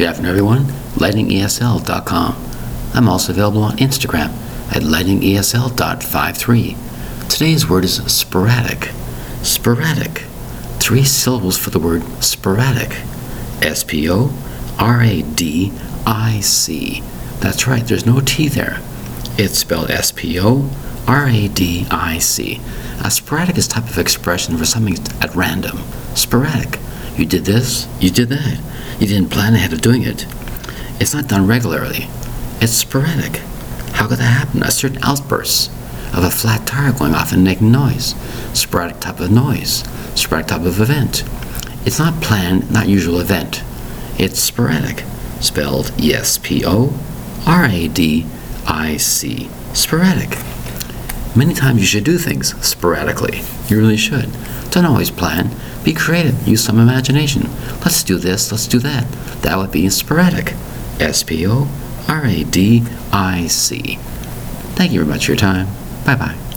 Good afternoon, everyone. LightningESL.com. I'm also available on Instagram at lightningesl.53. Today's word is sporadic. Sporadic. Three syllables for the word sporadic. S P O R A D I C. That's right, there's no T there. It's spelled S P O R A D I C. A sporadic is type of expression for something at random. Sporadic. You did this, you did that. You didn't plan ahead of doing it. It's not done regularly. It's sporadic. How could that happen? A certain outburst of a flat tire going off and making noise. Sporadic type of noise. Sporadic type of event. It's not planned, not usual event. It's sporadic. Spelled E S P O R A D I C. Sporadic. Many times you should do things sporadically. You really should. Don't always plan. Be creative. Use some imagination. Let's do this, let's do that. That would be sporadic. S P O R A D I C. Thank you very much for your time. Bye bye.